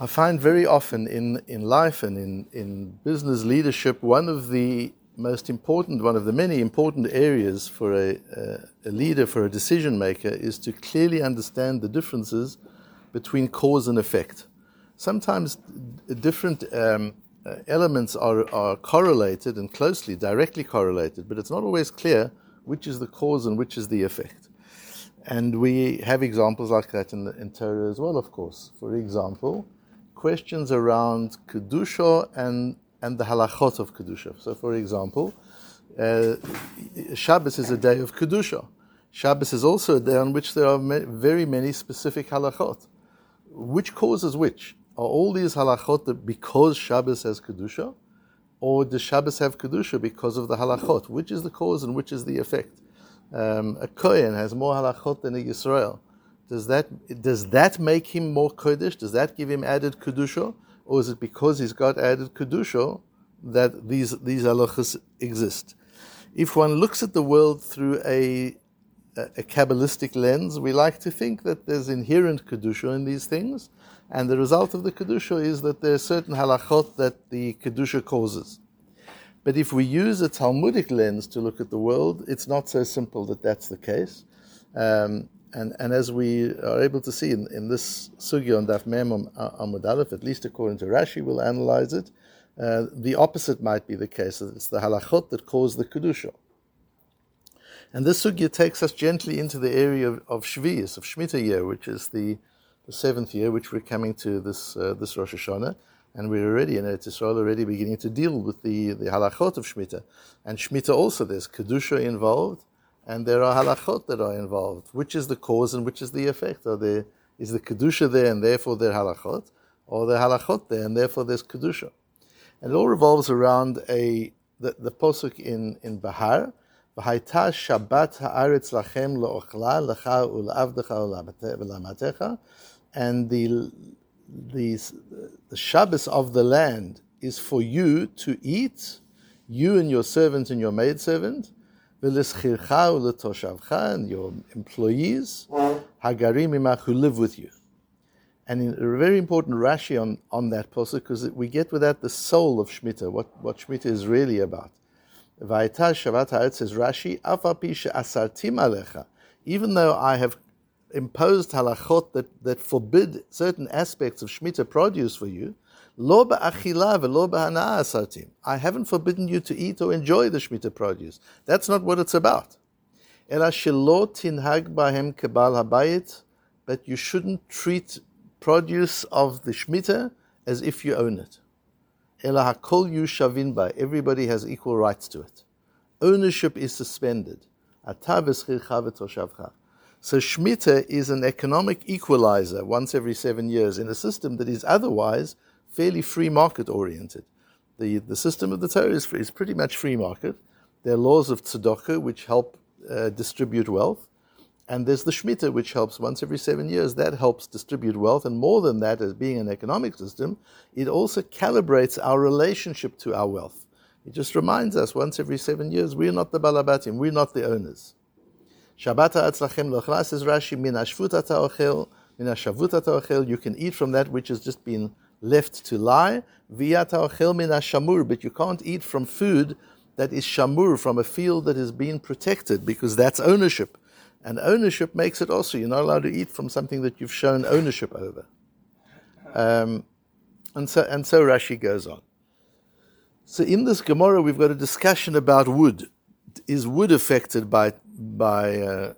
I find very often in, in life and in, in business leadership, one of the most important, one of the many important areas for a, a, a leader, for a decision maker, is to clearly understand the differences between cause and effect. Sometimes different um, uh, elements are, are correlated and closely, directly correlated, but it's not always clear which is the cause and which is the effect. And we have examples like that in, the, in Torah as well, of course. For example, questions around Kedusha and, and the halachot of Kedusha. So, for example, uh, Shabbos is a day of Kedusha. Shabbos is also a day on which there are very many specific halachot. Which causes which? Are all these halachot because Shabbos has Kedusha? Or does Shabbos have Kedusha because of the halachot? Which is the cause and which is the effect? Um, a Kohen has more halachot than a Yisrael does that, does that make him more Kodesh? Does that give him added Kedusha? Or is it because he's got added Kedusha that these, these halachas exist? If one looks at the world through a, a Kabbalistic lens, we like to think that there's inherent Kedusha in these things, and the result of the Kedusha is that there are certain halachot that the Kedusha causes. But if we use a Talmudic lens to look at the world, it's not so simple that that's the case. Um, and, and as we are able to see in, in this sugya on Daf Mem Amud Aleph, at least according to Rashi, we'll analyze it. Uh, the opposite might be the case. It's the halachot that cause the kedusha. And this sugya takes us gently into the area of, of Shvius, of Shemitah year, which is the, the seventh year, which we're coming to this uh, this Rosh Hashanah. And we're already in Eretz Yisrael, already beginning to deal with the, the halachot of Shemitah. And Shemitah also, there's kedusha involved, and there are halachot that are involved. Which is the cause and which is the effect? Are there, is the kedusha there and therefore there halachot, or the halachot there and therefore there's kedusha? And it all revolves around a the, the posuk in in Bahar. V'haita Shabbat haaretz lachem leochla lecha ul'avdecha ul'amatecha, and the the the Shabbos of the land is for you to eat, you and your servant and your maidservant, and your employees, hagarim who live with you. And in a very important Rashi on, on that posuk, because we get with that the soul of Shemitah, what, what Shemitah is really about. Vayita Shabbat Ha'et says Rashi, afapisha asartim alecha, even though I have imposed halachot that, that forbid certain aspects of Shemitah produce for you, I haven't forbidden you to eat or enjoy the Shemitah produce. That's not what it's about. Kebal habayit, but you shouldn't treat produce of the Shemitah as if you own it. Everybody has equal rights to it. Ownership is suspended. So Shemitah is an economic equalizer once every seven years in a system that is otherwise fairly free market oriented. The, the system of the Torah is, is pretty much free market. There are laws of tzedakah which help uh, distribute wealth. And there's the Shemitah, which helps once every seven years. That helps distribute wealth. And more than that, as being an economic system, it also calibrates our relationship to our wealth. It just reminds us once every seven years, we're not the balabatim, we're not the owners. Shabbat atzlachem lochla says Rashi, min ashvut ochel, min ashavut You can eat from that which has just been left to lie, shamur, but you can't eat from food that is shamur, from a field that is being protected, because that's ownership. And ownership makes it also, you're not allowed to eat from something that you've shown ownership over. Um, and, so, and so Rashi goes on. So in this Gemara, we've got a discussion about wood. Is wood affected by, by uh,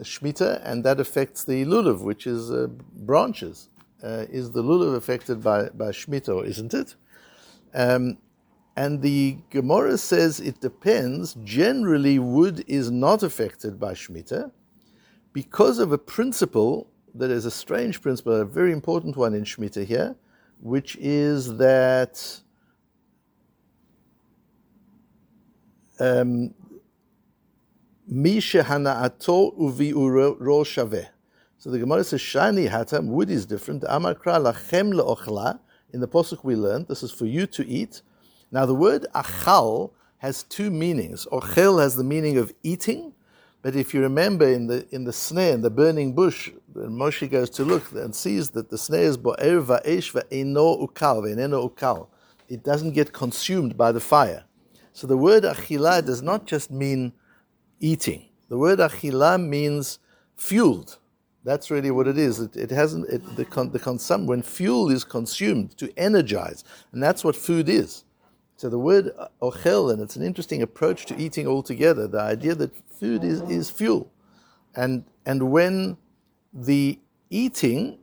Shemitah? And that affects the lulav, which is uh, branches uh, is the lulav affected by, by Shemitah, isn't it? Um, and the Gemara says it depends. Generally, wood is not affected by Shemitah because of a principle that is a strange principle, a very important one in Shemitah here, which is that um, uvi. So the Gemara says, Shani hatam, wood is different. Amar kra lachem le'ochla. In the Pasuk we learned, this is for you to eat. Now the word achal has two meanings. Ochel has the meaning of eating, but if you remember in the, in the sneh, in the burning bush, Moshe goes to look and sees that the sneh is bo'er va'esh va'eno ukal, va'eneno ukal. It doesn't get consumed by the fire. So the word achila does not just mean eating. The word achila means fueled. That's really what it is. It, it hasn't it, the con, the consum when fuel is consumed to energize, and that's what food is. So the word uh, ochel, and it's an interesting approach to eating altogether. The idea that food is, is fuel, and and when the eating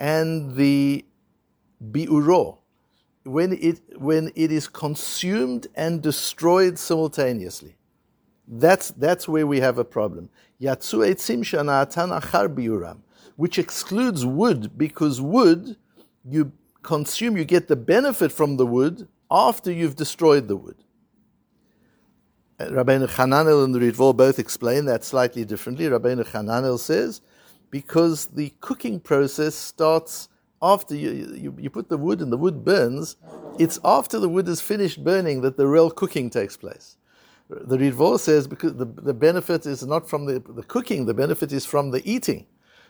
and the biuro, when it when it is consumed and destroyed simultaneously, that's that's where we have a problem. Yatsu etzim achar biuram, which excludes wood because wood you consume, you get the benefit from the wood after you've destroyed the wood. Uh, Rabbeinu Hananel and the Ritvo both explain that slightly differently. Rabbeinu Hananel says, because the cooking process starts after you, you, you, put the wood and the wood burns, it's after the wood is finished burning that the real cooking takes place. The Ritvo says because the, the benefit is not from the, the cooking, the benefit is from the eating.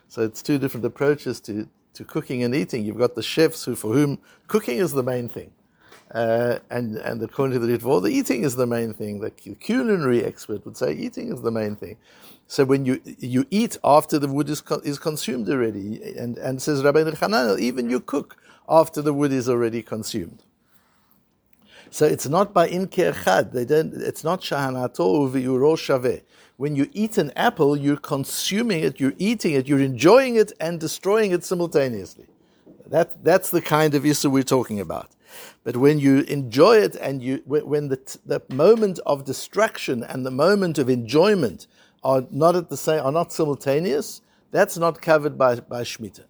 So it's two different approaches to, to cooking and eating. You've got the chefs who, for whom cooking is the main thing. Uh, and, and according to the Ritvo, the eating is the main thing. The culinary expert would say eating is the main thing. So when you you eat after the wood is, co- is consumed already, and, and says Rabbi Hananel, even you cook after the wood is already consumed. So it's not by inker chad. They don't. It's not shahanato uviuro shaveh. When you eat an apple, you're consuming it, you're eating it, you're enjoying it, and destroying it simultaneously. That that's the kind of issue we're talking about. But when you enjoy it and you, when the, the moment of distraction and the moment of enjoyment are not at the same, are not simultaneous, that's not covered by, by Shemitah.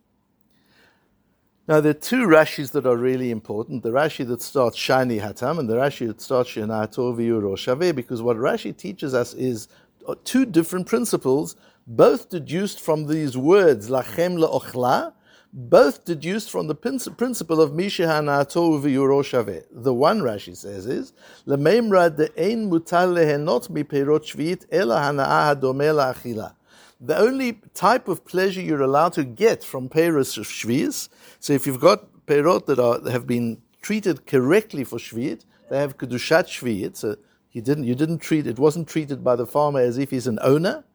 Now, there are two Rashis that are really important. The Rashi that starts Shani Hatam and the Rashi that starts Shanato Shaveh, because what Rashi teaches us is uh, two different principles, both deduced from these words, Lachem Le'ochla, both deduced from the principle of Mishahanato V'yuroshaveh. The one Rashi says is, L'meimra de'ein mutal lehenot mi perot shvit ela hana'ah hadomeh achila. The only type of pleasure you're allowed to get from Peros of Shvi'is, so if you've got Perot that, are, have been treated correctly for Shvi'it, they have Kedushat Shvi'it, so you didn't, you didn't treat, it wasn't treated by the farmer as if he's an owner,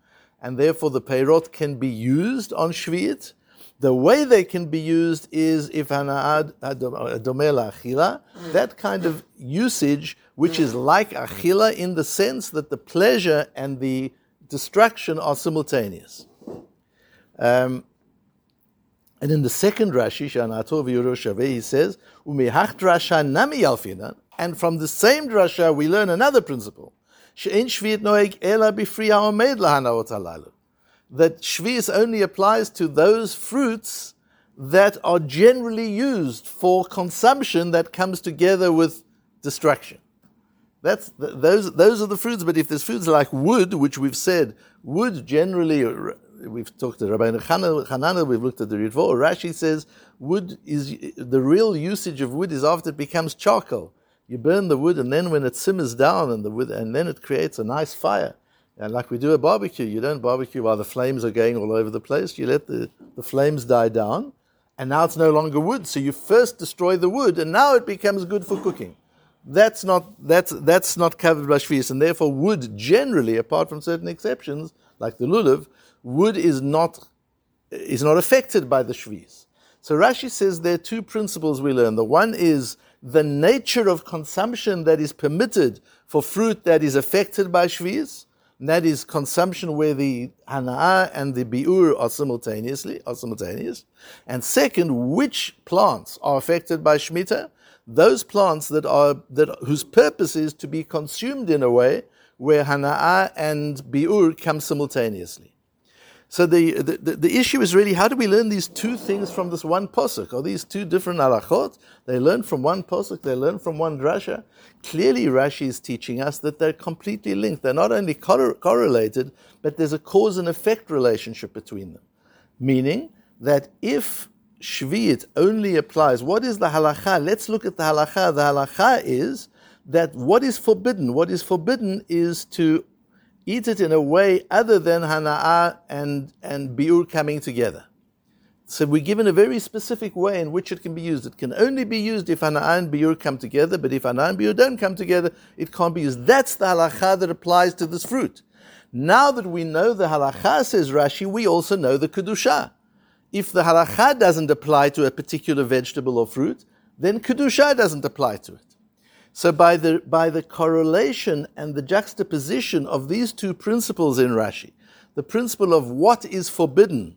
and therefore the Perot can be used on Shvi'it, the way they can be used is if hana'ad domela achila, that kind of usage, which is like achila in the sense that the pleasure and the distraction are simultaneous. Um, and in the second Rashi, Shanato v'Yerushaveh, he says, "Umihacht drasha nami yalfinan," and from the same drasha we learn another principle: ela that Shvius only applies to those fruits that are generally used for consumption that comes together with destruction. That's those those are the fruits. But if there's foods like wood, which we've said wood generally, we've talked to Rabbi Hananel, we've looked at the Ritvo. Rashi says wood is the real usage of wood is after it becomes charcoal. You burn the wood, and then when it simmers down, and the wood, and then it creates a nice fire. And like we do a barbecue, you don't barbecue while the flames are going all over the place. You let the, the flames die down, and now it's no longer wood. So you first destroy the wood, and now it becomes good for cooking. That's not, that's, that's not covered by Shvius, and therefore wood generally, apart from certain exceptions, like the lulav, wood is not, is not affected by the Shvius. So Rashi says there are two principles we learn. The one is the nature of consumption that is permitted for fruit that is affected by Shvius, and that is consumption where the hana'ah and the bi'ur are simultaneously are simultaneous. And second, which plants are affected by shmita? Those plants that are that whose purpose is to be consumed in a way where hana'ah and bi'ur come simultaneously. So the, the, the, issue is really how do we learn these two things from this one posuk? Are these two different halachot? They learn from one posuk, they learn from one drasha. Clearly, Rashi is teaching us that they're completely linked. They're not only cor- correlated, but there's a cause and effect relationship between them. Meaning that if Shvi'it only applies, what is the halacha? Let's look at the halacha. The halacha is that what is forbidden, what is forbidden is to eat it in a way other than hana'ah and, and biur coming together. So we're given a very specific way in which it can be used. It can only be used if hana'ah and biur come together, but if hana'ah and biur don't come together, it can't be used. That's the halacha that applies to this fruit. Now that we know the halacha, says Rashi, we also know the kedusha. If the halacha doesn't apply to a particular vegetable or fruit, then kedusha doesn't apply to it. So by the, by the correlation and the juxtaposition of these two principles in Rashi, the principle of what is forbidden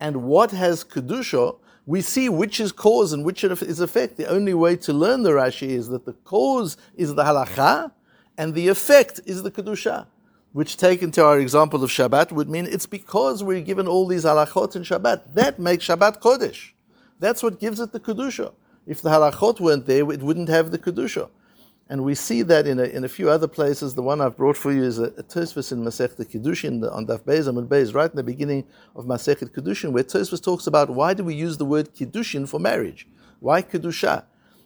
and what has kedusha, we see which is cause and which is effect. The only way to learn the Rashi is that the cause is the halacha and the effect is the kedusha, which taken to our example of Shabbat would mean it's because we're given all these halachot in Shabbat. That makes Shabbat kodesh. That's what gives it the kedusha. If the halachot weren't there, it wouldn't have the kedusha. And we see that in a, in a few other places. The one I've brought for you is a, a Tosfos in Masechet Kiddushin on Daf Beis Amud Beis, right in the beginning of Masechet Kiddushin, where Tosfos talks about why do we use the word Kiddushin for marriage? Why Kiddusha?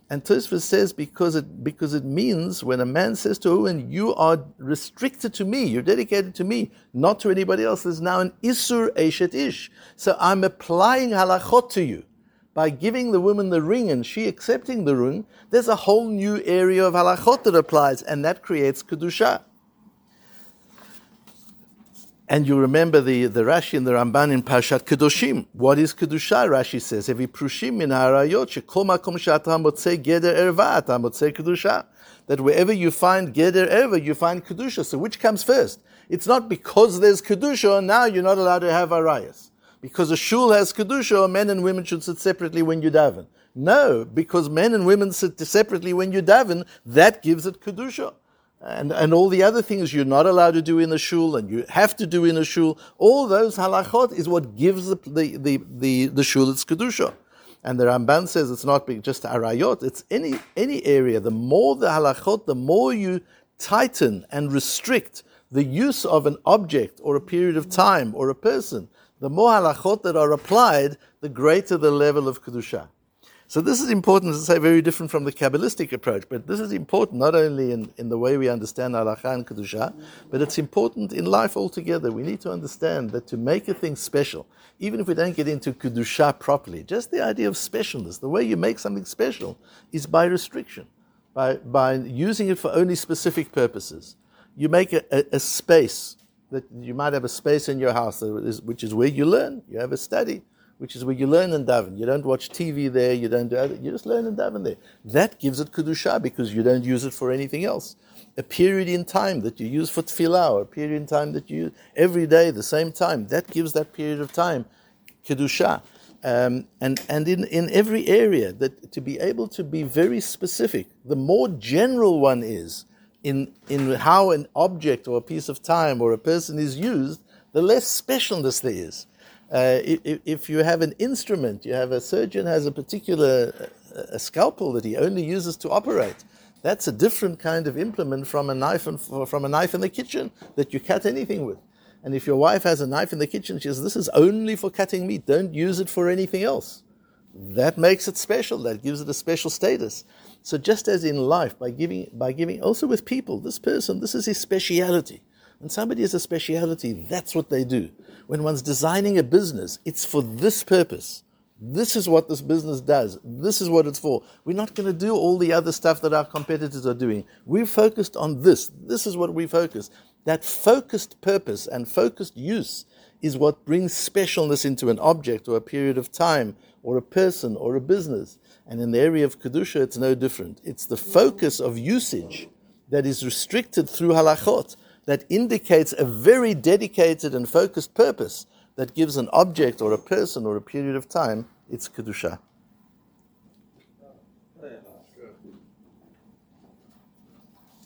And Tosfos says because it because it means when a man says to a woman, "You are restricted to me, you're dedicated to me, not to anybody else." There's now an isur eshet ish. So I'm applying halachot to you by giving the woman the ring and she accepting the ring, there's a whole new area of halachot that applies, and that creates kedusha. And you remember the, the Rashi and the Ramban in Parshat Kedoshim. What is Kedusha? Rashi says, prushim min harayot shekol makom motzei geder erva ata motzei Kedusha. That wherever you find geder erva, you find Kedusha. So which comes first? It's not because there's Kedusha, now you're not allowed to have arayas because a shul has kedusha, men and women should sit separately when you daven. No, because men and women sit separately when you daven, that gives it kedusha. And, and all the other things you're not allowed to do in a shul and you have to do in a shul, all those halachot is what gives the, the, the, the, the shul its kedusha. And the Ramban says it's not just arayot, it's any, any area. The more the halachot, the more you tighten and restrict the use of an object or a period of time or a person, the more halachot that are applied, the greater the level of kedusha. So this is important to say, very different from the Kabbalistic approach, but this is important not only in, in the way we understand halacha and kedusha, but it's important in life altogether. We need to understand that to make a thing special, even if we don't get into kedusha properly, just the idea of specialness, the way you make something special is by restriction, by, by using it for only specific purposes. You make a, a, a space that you might have a space in your house which is where you learn. You have a study, which is where you learn and daven. You don't watch TV there. You don't do other, You just learn and daven there. That gives it kedusha because you don't use it for anything else. A period in time that you use for tefillah, or a period in time that you use every day, the same time. That gives that period of time kedusha. Um, and and in, in every area that to be able to be very specific, the more general one is, in, in how an object or a piece of time or a person is used, the less specialness there is. Uh, if, if, you have an instrument, you have a surgeon has a particular a scalpel that he only uses to operate. That's a different kind of implement from a knife and from a knife in the kitchen that you cut anything with. And if your wife has a knife in the kitchen, she says, "This is only for cutting meat. Don't use it for anything else." That makes it special. That gives it a special status. So just as in life, by giving, by giving, also with people, this person, this is his speciality. When somebody has a speciality, that's what they do. When one's designing a business, it's for this purpose. This is what this business does. This is what it's for. We're not going to do all the other stuff that our competitors are doing. We're focused on this. This is what we focus. That focused purpose and focused use is what brings specialness into an object or a period of time or a person or a business. And in the area of Kedusha, it's no different. It's the focus of usage that is restricted through halachot that indicates a very dedicated and focused purpose that gives an object or a person or a period of time its Kedusha.